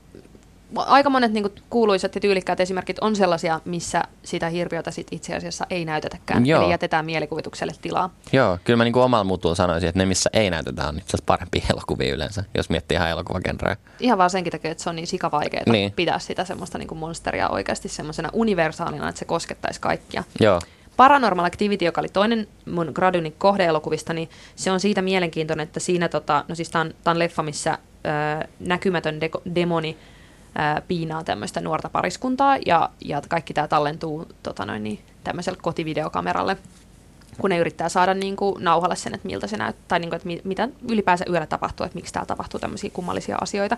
aika monet niin kuin, kuuluisat ja tyylikkäät esimerkit on sellaisia, missä sitä hirviötä sit itse asiassa ei näytetäkään. Joo. Eli jätetään mielikuvitukselle tilaa. joo, kyllä mä niinku omalla mutulla sanoisin, että ne missä ei näytetä on itse asiassa parempia elokuvia yleensä, jos miettii ihan elokuvagenreä. Ihan vaan senkin takia, että se on niin sikavaikeaa Niin. pitää sitä semmoista niin kuin monsteria oikeasti semmoisena universaalina, että se koskettaisi kaikkia. Joo, Paranormal Activity, joka oli toinen mun Gradunin kohdeelokuvista, niin se on siitä mielenkiintoinen, että siinä, tota, no siis tämä on, tää on leffa, missä ö, näkymätön deko, demoni ö, piinaa tämmöistä nuorta pariskuntaa, ja, ja kaikki tämä tallentuu tota noin, niin, tämmöiselle kotivideokameralle, kun ne yrittää saada niin kuin, nauhalle sen, että miltä se näyttää, tai niin kuin, että mi- mitä ylipäänsä yöllä tapahtuu, että miksi täällä tapahtuu tämmöisiä kummallisia asioita.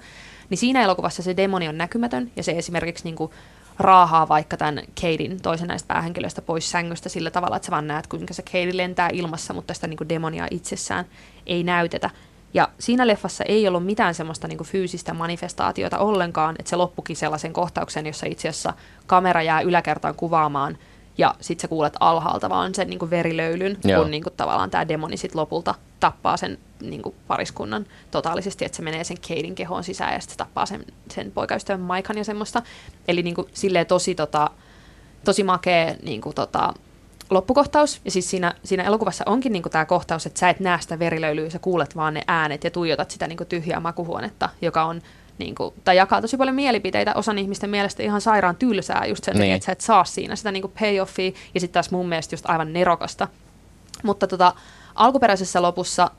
Niin siinä elokuvassa se demoni on näkymätön, ja se esimerkiksi niin kuin, raahaa vaikka tämän Kaden, toisen näistä päähenkilöistä, pois sängystä sillä tavalla, että sä vaan näet, kuinka se Kade lentää ilmassa, mutta sitä niin kuin demonia itsessään ei näytetä. Ja siinä leffassa ei ollut mitään semmoista niin fyysistä manifestaatiota ollenkaan, että se loppukin sellaisen kohtauksen, jossa itse asiassa kamera jää yläkertaan kuvaamaan ja sit sä kuulet alhaalta vaan sen niin verilöylyn, Joo. kun niin kuin tavallaan tämä demoni sit lopulta tappaa sen niin kuin pariskunnan totaalisesti, että se menee sen Kaden kehoon sisään ja sitten tappaa sen, sen poikaystävän Maikan ja semmoista. Eli niin kuin, silleen tosi, tota, tosi makea niin kuin, tota, loppukohtaus. Ja siis siinä, siinä elokuvassa onkin niin tämä kohtaus, että sä et näe sitä verilöylyä, sä kuulet vaan ne äänet ja tuijotat sitä niin tyhjää makuhuonetta, joka on niin kuin, tai jakaa tosi paljon mielipiteitä osan ihmisten mielestä ihan sairaan tylsää just sen takia, Niin. että sä et saa siinä sitä niin kuin payoffia ja sitten taas mun mielestä just aivan nerokasta. Mutta tota, alkuperäisessä lopussa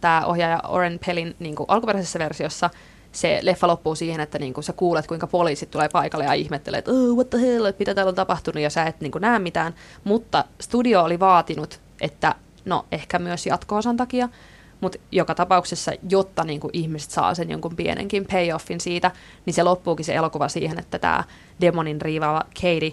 tämä ohjaaja Oren Pellin niin kuin alkuperäisessä versiossa se leffa loppuu siihen, että niin kuin sä kuulet, kuinka poliisit tulee paikalle ja ihmettelee, että oh, what the hell, että mitä täällä on tapahtunut, ja sä et niin kuin näe mitään. Mutta studio oli vaatinut, että no ehkä myös jatko-osan takia, mutta joka tapauksessa, jotta niin kuin ihmiset saa sen jonkun pienenkin payoffin siitä, niin se loppuukin se elokuva siihen, että tämä demonin riivaava Katie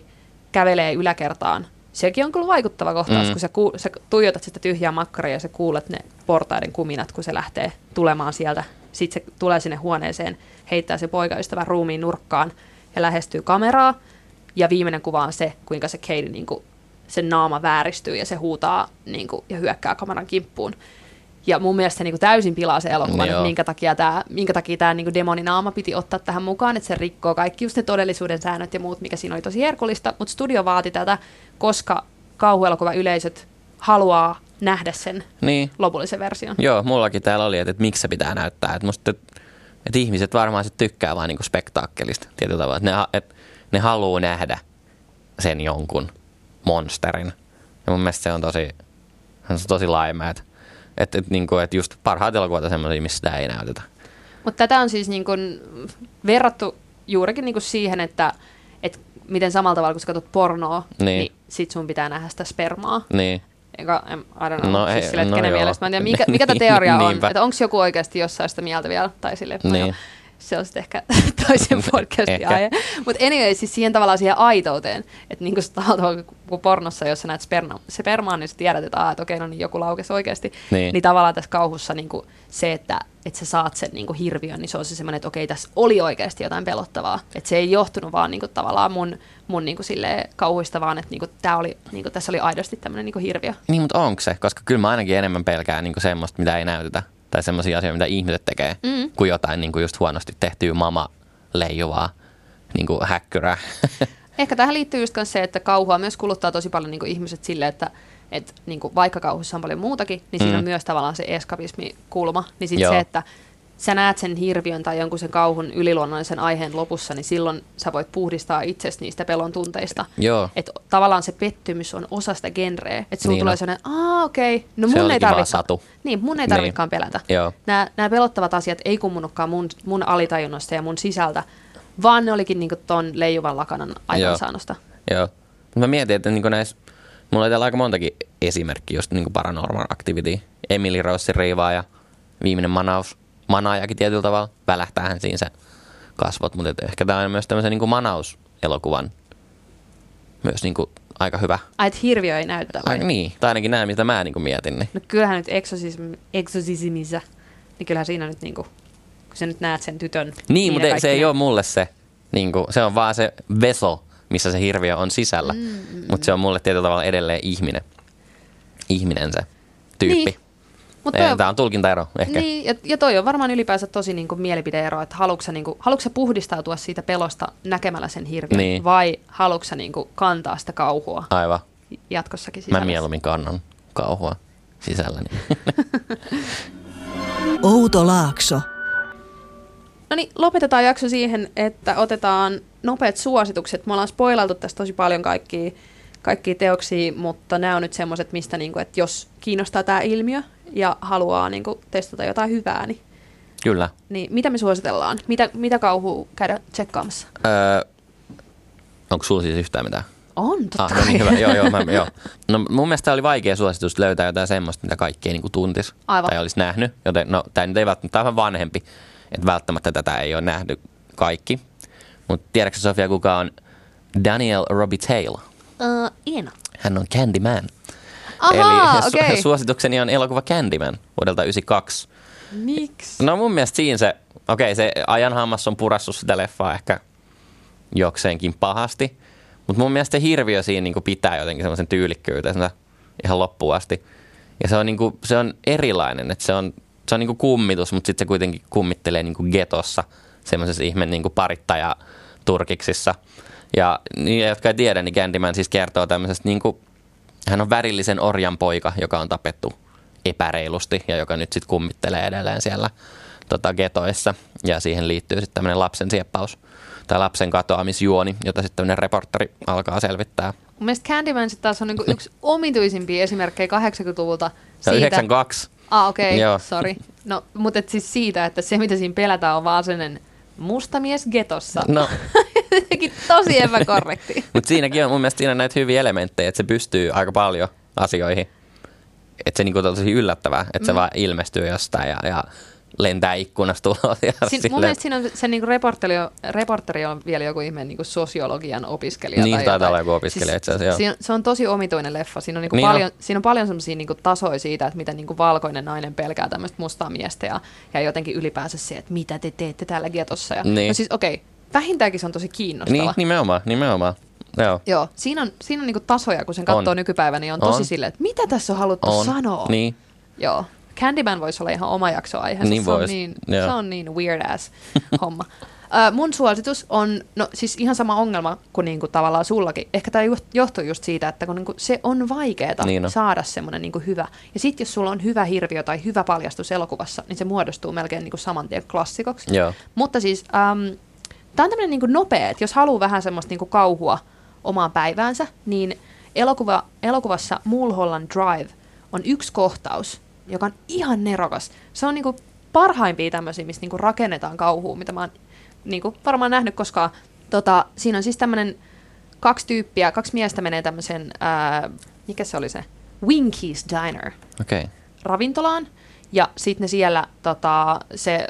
kävelee yläkertaan. Sekin on kyllä vaikuttava kohtaus, Mm. mm. kun sä, ku, sä tuijotat sitä tyhjää makkaria ja sä kuulet ne portaiden kuminat, kun se lähtee tulemaan sieltä. Sitten se tulee sinne huoneeseen, heittää se poikaystävän ruumiin nurkkaan ja lähestyy kameraa. Ja viimeinen kuva on se, kuinka se Katie, niin kuin, sen naama vääristyy ja se huutaa niin kuin, ja hyökkää kameran kimppuun. Ja mun mielestä se niin kuin täysin pilaa se elokuvan, Joo. että minkä takia tämä, minkä takia tämä niin demoninaama piti ottaa tähän mukaan, että se rikkoo kaikki just ne todellisuuden säännöt ja muut, mikä siinä oli tosi herkullista, mutta studio vaati tätä, koska kauhuelokuva yleisöt haluaa nähdä sen niin. lopullisen version. Joo, mullakin täällä oli, että, että miksi se pitää näyttää. Että musta, että, että ihmiset varmaan sit tykkää vaan niinku spektaakkelista tietyllä tavalla. Että ne, että ne haluaa nähdä sen jonkun monsterin. Ja mun mielestä se on tosi, se on tosi laima, että, että, että, niinku, että just parhaat elokuvat on semmoisia, missä sitä ei näytetä. Mutta tätä on siis niin kun verrattu juurikin niin kun siihen, että, että miten samalla tavalla, kun sä katsot pornoa, Niin. niin, niin sit sun pitää nähdä sitä spermaa. Niin, Eikä, em, I don't know, No no, siis ei- sille, no kenen joo. mielestä, mä en tiedä, mikä, mikä tämä teoria on, että onko joku oikeasti jossain sitä mieltä vielä, tai sille, no Niin. joo, se on sitten ehkä toisen podcastin aihe. Mutta anyway, siis siihen tavallaan siihen aitouteen, että niin kuin kun pornossa, jos sä näet sperma, spermaa, niin sä tiedät, että, että okei, no niin joku laukesi oikeasti. Niin. niin tavallaan tässä kauhussa niin kuin se, että, että sä saat sen niin kuin hirviön, niin se on se semmoinen, että okei, tässä oli oikeasti jotain pelottavaa. Että se ei johtunut vaan niin kuin, tavallaan mun, mun niin kuin silleen, kauhuista, vaan että niin kuin, tää oli, niin kuin, tässä oli aidosti tämmöinen niin kuin hirviö. niin mutta onko se? Koska kyllä mä ainakin enemmän pelkään niinku semmoista, mitä ei näytetä. Tai semmoisia asioita, mitä ihmiset tekee, Mm. kuin jotain niinku just huonosti tehtyä mama leijuvaa niinku häkkyrää. Ehkä tähän liittyy just se, että kauhua myös kuluttaa tosi paljon niin kuin ihmiset sille, että et, niin kuin vaikka kauhussa on paljon muutakin, niin siinä Mm. on myös tavallaan se eskapismikulma. Niin sitten se, että sä näet sen hirviön tai jonkun sen kauhun yliluonnollisen aiheen lopussa, niin silloin sä voit puhdistaa itsesi niistä pelon tunteista. Joo. Että tavallaan se pettymys on osa sitä genreä. Että sulla Niin tulee on. sellainen, aa okei, okay, no Se mun ei olikin vaan tarvitse. Niin, mun ei Niin. tarvitsekaan pelätä. Joo. Nämä, nämä pelottavat asiat ei kummunutkaan mun, mun alitajunnasta ja mun sisältä, vaan ne olikin niinku ton leijuvan lakanan aikaansaannosta. Joo. Mut Mä mietin, että niinku näissä Mulla oli täällä aika montakin esimerkkiä just niin kuin Paranormal Activity. Emily Rossin riivaaja, viimeinen manaus, manaajakin tietyllä tavalla. Välähtäähän siinä se kasvot, mutta ehkä tämä on myös tämmöisen niin kuin manaus-elokuvan myös niin kuin aika hyvä. Ai, että hirviö ei näytä vai? Ai, niin, tai ainakin nämä, mitä mä niin kuin mietin. Niin. No kyllähän nyt exorcism, exorcismissa, niin kyllähän siinä nyt niinku, kun sä nyt näet sen tytön. Niin, mutta se ei ole mulle se. Niin kuin, se on vaan se vessel, missä se hirviö on sisällä. Mm, mutta se on mulle tietyllä tavalla edelleen ihminen. Ihminen se tyyppi. Niin. Mut Niin. toi, Tämä on tulkintaero ehkä. niin, ja, ja toi on varmaan ylipäänsä tosi niinku mielipideero, että haluatko sä, niinku, haluatko sä puhdistautua siitä pelosta näkemällä sen hirviön, Niin. vai haluatko sä niinku kantaa sitä kauhua Aivan. jatkossakin Mä sisällä? mieluummin kannan kauhua sisälläni. Outo Laakso. No niin, lopetetaan jakso siihen, että otetaan nopeat suositukset. Me ollaan spoilailtu tästä tosi paljon kaikkia, kaikkia teoksia, mutta nämä on nyt semmoiset, mistä niinku, että jos kiinnostaa tämä ilmiö ja haluaa niinku, testata jotain hyvää, niin, Kyllä. niin mitä me suositellaan? Mitä, mitä kauhua käydä tsekkaamassa? Öö, onko sulla siis yhtään mitään? On, totta Ah, no niin, hyvä. Joo, joo, mä, joo. No mun mielestä oli vaikea suositus löytää jotain semmoista, mitä kaikki ei niinku tuntis Aivan. tai olisi nähnyt. Joten no, tämä nyt ei välttämättä, tää on vähän vanhempi, että välttämättä tätä ei ole nähnyt kaikki. Mutta tiedätkö Sofia, kuka on Daniel Robitaille? Uh, Iina. Hän on Candyman. Ahaa, Eli. Okay. suositukseni on elokuva Candyman vuodelta 1992. Miksi? No mun mielestä siinä se, okei se ajan hammas on purassut sitä leffaa ehkä jokseenkin pahasti, mutta mun mielestä se hirviö siinä niinku pitää jotenkin semmoisen tyylikkyytensä ihan loppuun asti. Ja se on, niinku, se on erilainen, että se on, se on niinku kummitus, mutta sitten se kuitenkin kummittelee niinku getossa semmoisessa ihme niinku parittaja turkiksissa. Ja niille, jotka ei tiedä, niin Candyman siis kertoo tämmöisestä niinku, hän on värillisen orjan poika, joka on tapettu epäreilusti ja joka nyt sitten kummittelee edelleen siellä tota, getoissa. Ja siihen liittyy sitten tämmöinen lapsen sieppaus tai lapsen katoamisjuoni, jota sitten tämmöinen reporteri alkaa selvittää. Mun mielestä Candyman sit taas on niinku yksi omituisimpia esimerkkejä 80-luvulta. Se on 92. Ah, okei, okay, sorry. No, mutta et siis siitä, että se mitä siinä pelätään on vaan sellainen mustamies getossa. No, Jotenkin tosi epäkorrekti. mutta siinäkin on mun mielestä siinä on näitä hyviä elementtejä, että se pystyy aika paljon asioihin. Että se niinku on tosi yllättävää, että se vaan ilmestyy jostain ja, ja lentää ikkunasta ulos. Ja Siin, mun mielestä siinä on se niinku reporteri, on, reporteri on vielä joku ihme niinku sosiologian opiskelija. Niin, tai taitaa olla joku opiskelija itse asiassa, se on tosi omituinen leffa. Siinä on, niinku Niin paljon, on. siinä on paljon semmoisia niinku tasoja siitä, että miten niinku valkoinen nainen pelkää tämmöistä mustaa miestä ja, ja jotenkin ylipäänsä se, että mitä te teette täällä getossa. Ja, Niin. No siis okei, okay, vähintäänkin se on tosi kiinnostava. Niin, nimenomaan, nimenomaan. Joo. Joo, siinä on, siinä on niinku tasoja, kun sen katsoo On. nykypäivänä, niin on tosi On. silleen, että mitä tässä on haluttu On. sanoa. Niin. Joo. Candyman voisi olla ihan oma jakso aiheessa. Niin se, on niin, joo. se on niin weird ass homma. Uh, mun suositus on, no siis ihan sama ongelma kuin niinku tavallaan sullakin. Ehkä tämä johtuu just siitä, että kun niinku se on vaikeaa Niin on. saada semmoinen niinku hyvä. Ja sitten jos sulla on hyvä hirviö tai hyvä paljastus elokuvassa, niin se muodostuu melkein niinku saman tien klassikoksi. Joo. Mutta siis um, tämä on tämmöinen niinku nopea, että jos haluaa vähän semmoista niinku kauhua omaan päiväänsä, niin elokuva, elokuvassa Mulholland Drive on yksi kohtaus, joka on ihan nerokas. Se on niinku parhaimpia tämmöisiä, missä niinku rakennetaan kauhua, mitä mä oon niinku varmaan nähnyt koskaan. Tota, siinä on siis tämmöinen kaksi tyyppiä, kaksi miestä menee tämmöisen, ää, mikä se oli se? Winkies Diner Okei. Okay. ravintolaan. Ja sitten ne siellä, tota, se,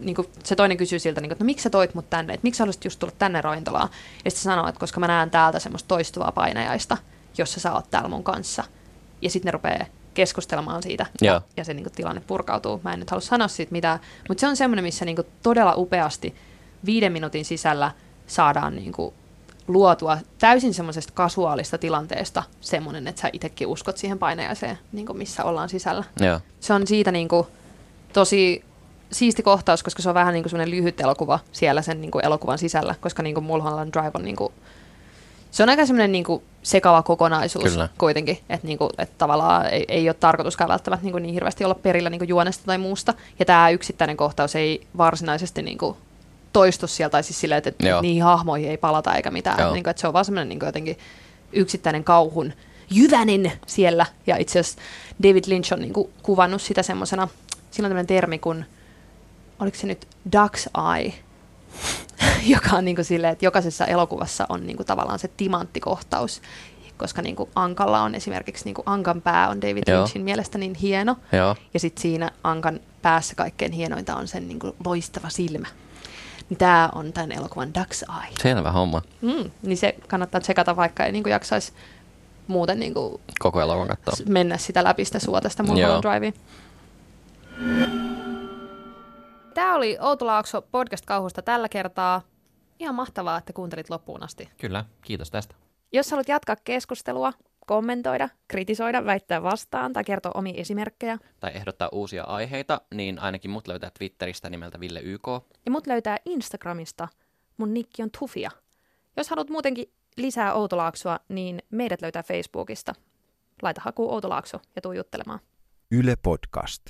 niinku, se toinen kysyy siltä, niinku, että no miksi sä toit mut tänne, että miksi sä haluaisit just tulla tänne ravintolaan. Ja sitten sanoo, että koska mä näen täältä semmoista toistuvaa painajaista, jossa sä oot täällä mun kanssa. Ja sitten ne rupeaa keskustelemaan siitä ja, ja se niinku, tilanne purkautuu. Mä en nyt halua sanoa siitä mitään, mutta se on semmoinen, missä niinku, todella upeasti viiden minuutin sisällä saadaan niinku, luotua täysin semmoisesta kasuaalista tilanteesta semmoinen, että sä itsekin uskot siihen painajaiseen, niin kuin missä ollaan sisällä. Joo. Se on siitä niin kuin, tosi siisti kohtaus, koska se on vähän niin kuin semmoinen lyhyt elokuva siellä sen niin kuin elokuvan sisällä, koska niin kuin Mulholland Drive on niin kuin, se on aika semmoinen niin kuin sekava kokonaisuus Kyllä. kuitenkin, että, niin kuin, että tavallaan ei, ei ole tarkoituskaan välttämättä niin, kuin niin hirveästi olla perillä niin kuin juonesta tai muusta. Ja tämä yksittäinen kohtaus ei varsinaisesti niin kuin toistu sieltä, tai siis silleen, että, että niihin hahmoihin ei palata eikä mitään. Joo. Niin kuin, että se on vaan semmoinen niin kuin jotenkin yksittäinen kauhun jyvänen siellä. Ja itse asiassa David Lynch on niin kuin kuvannut sitä semmoisena, sillä on tämmöinen termi kuin, oliko se nyt Duck's Eye, joka on niin kuin silleen, että jokaisessa elokuvassa on niin kuin tavallaan se timanttikohtaus, koska niin kuin Ankalla on esimerkiksi niin kuin Ankan pää on David Joo. Lynchin mielestä niin hieno. Joo. Ja sitten siinä Ankan päässä kaikkein hienointa on sen niin kuin loistava silmä. Niin tämä on tämän elokuvan Duck's Eye. Selvä homma. Mm, niin se kannattaa tsekata, vaikka ei niin kuin jaksaisi muuten niin kuin Koko elokuvan katsoa. mennä sitä läpi sitä suotesta. Mulholland Drivea. Tämä oli Outo Laakso podcast-kauhusta tällä kertaa. Ihan mahtavaa, että kuuntelit loppuun asti. Kyllä, kiitos tästä. Jos haluat jatkaa keskustelua, kommentoida, kritisoida, väittää vastaan tai kertoa omia esimerkkejä, Tai ehdottaa uusia aiheita, niin ainakin mut löytää Twitteristä nimeltä Ville YK. ja mut löytää Instagramista. Mun nikki on Tufia. Jos haluat muutenkin lisää Outolaaksoa, niin meidät löytää Facebookista. Laita haku Outolaakso ja tuu juttelemaan. Yle Podcast.